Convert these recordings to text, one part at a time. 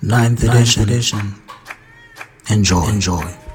Ninth edition. edition. Enjoy. Enjoy.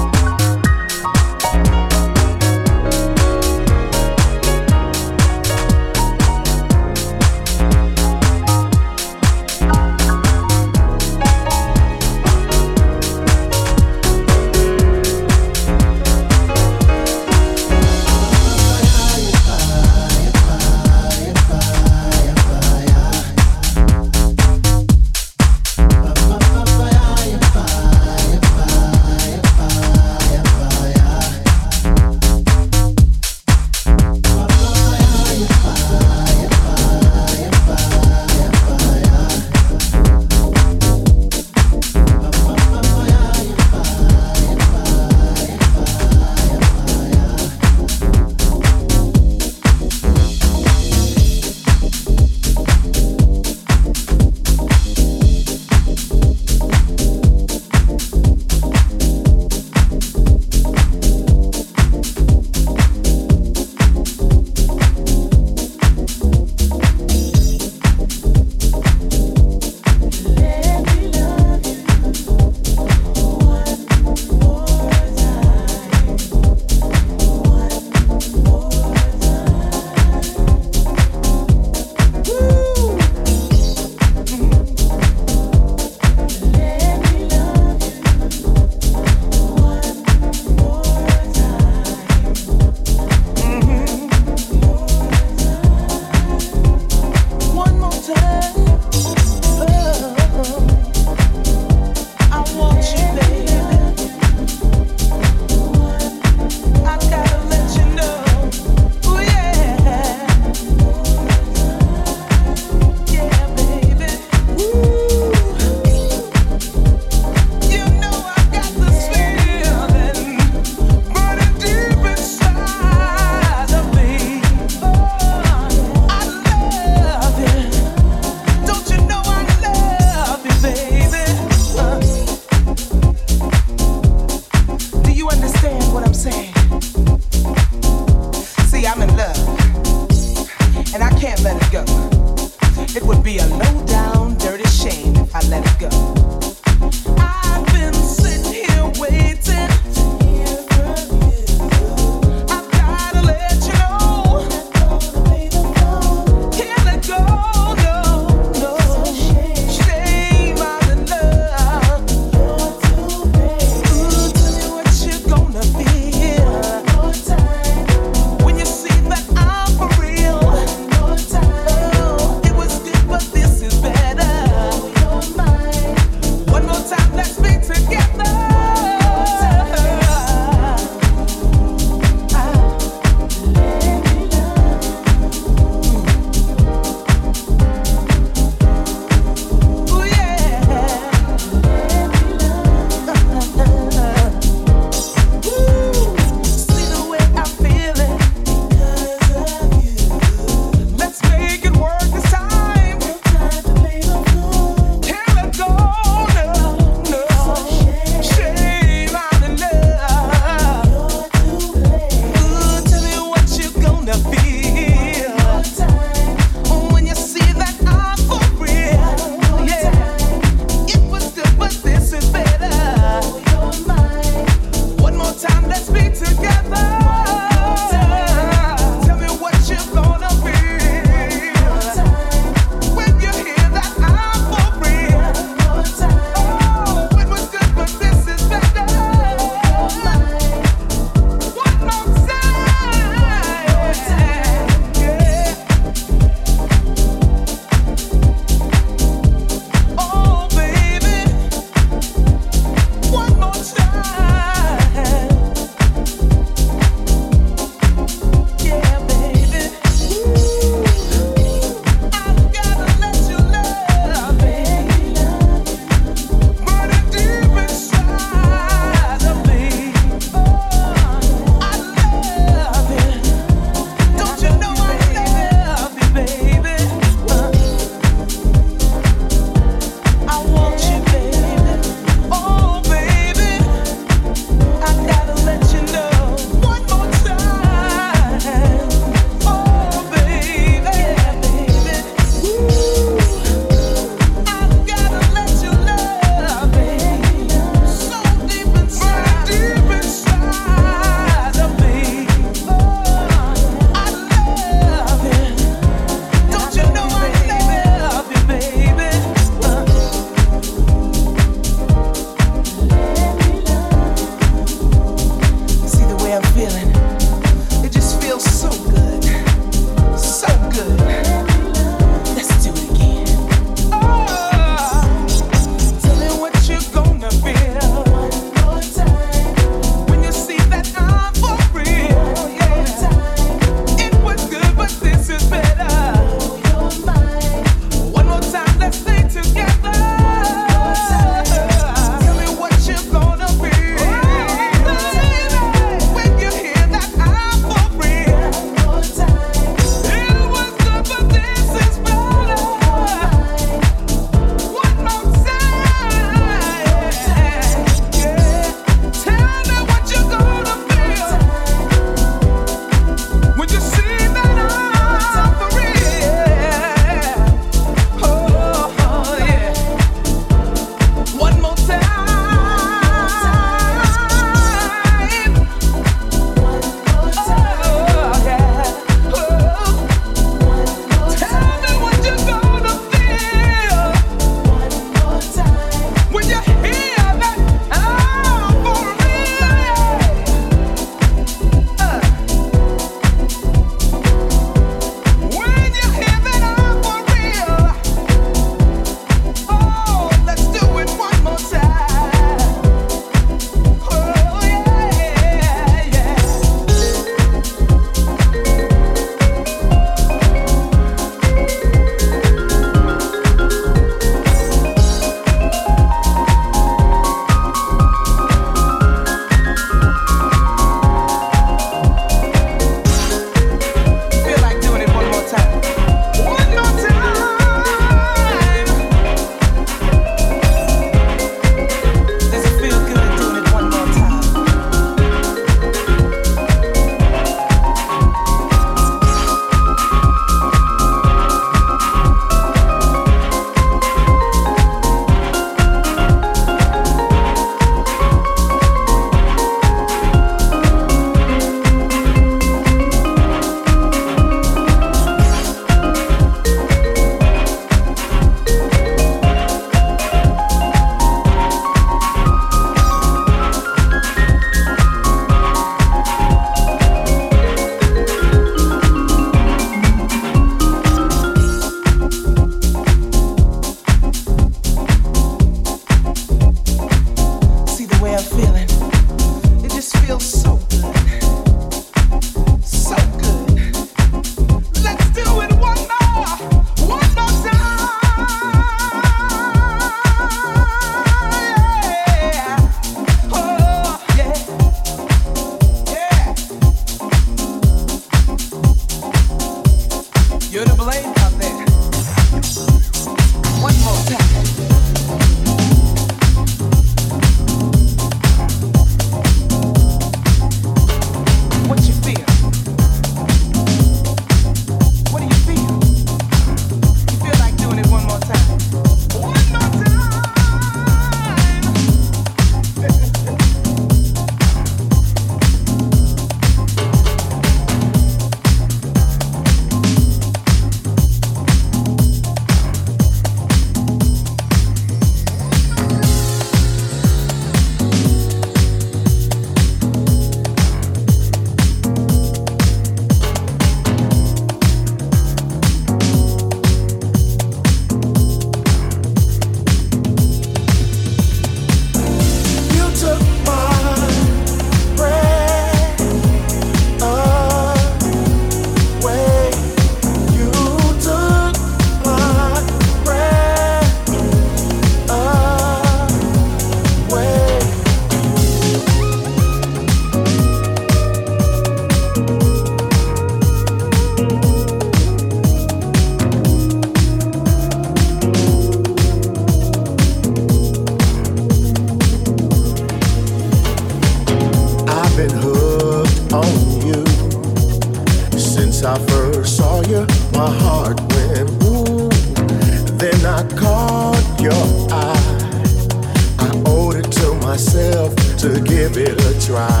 Try.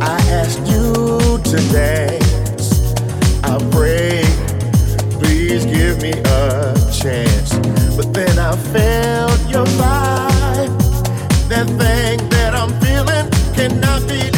I asked you to dance. I prayed, please give me a chance. But then I felt your vibe. That thing that I'm feeling cannot be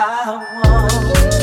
I want.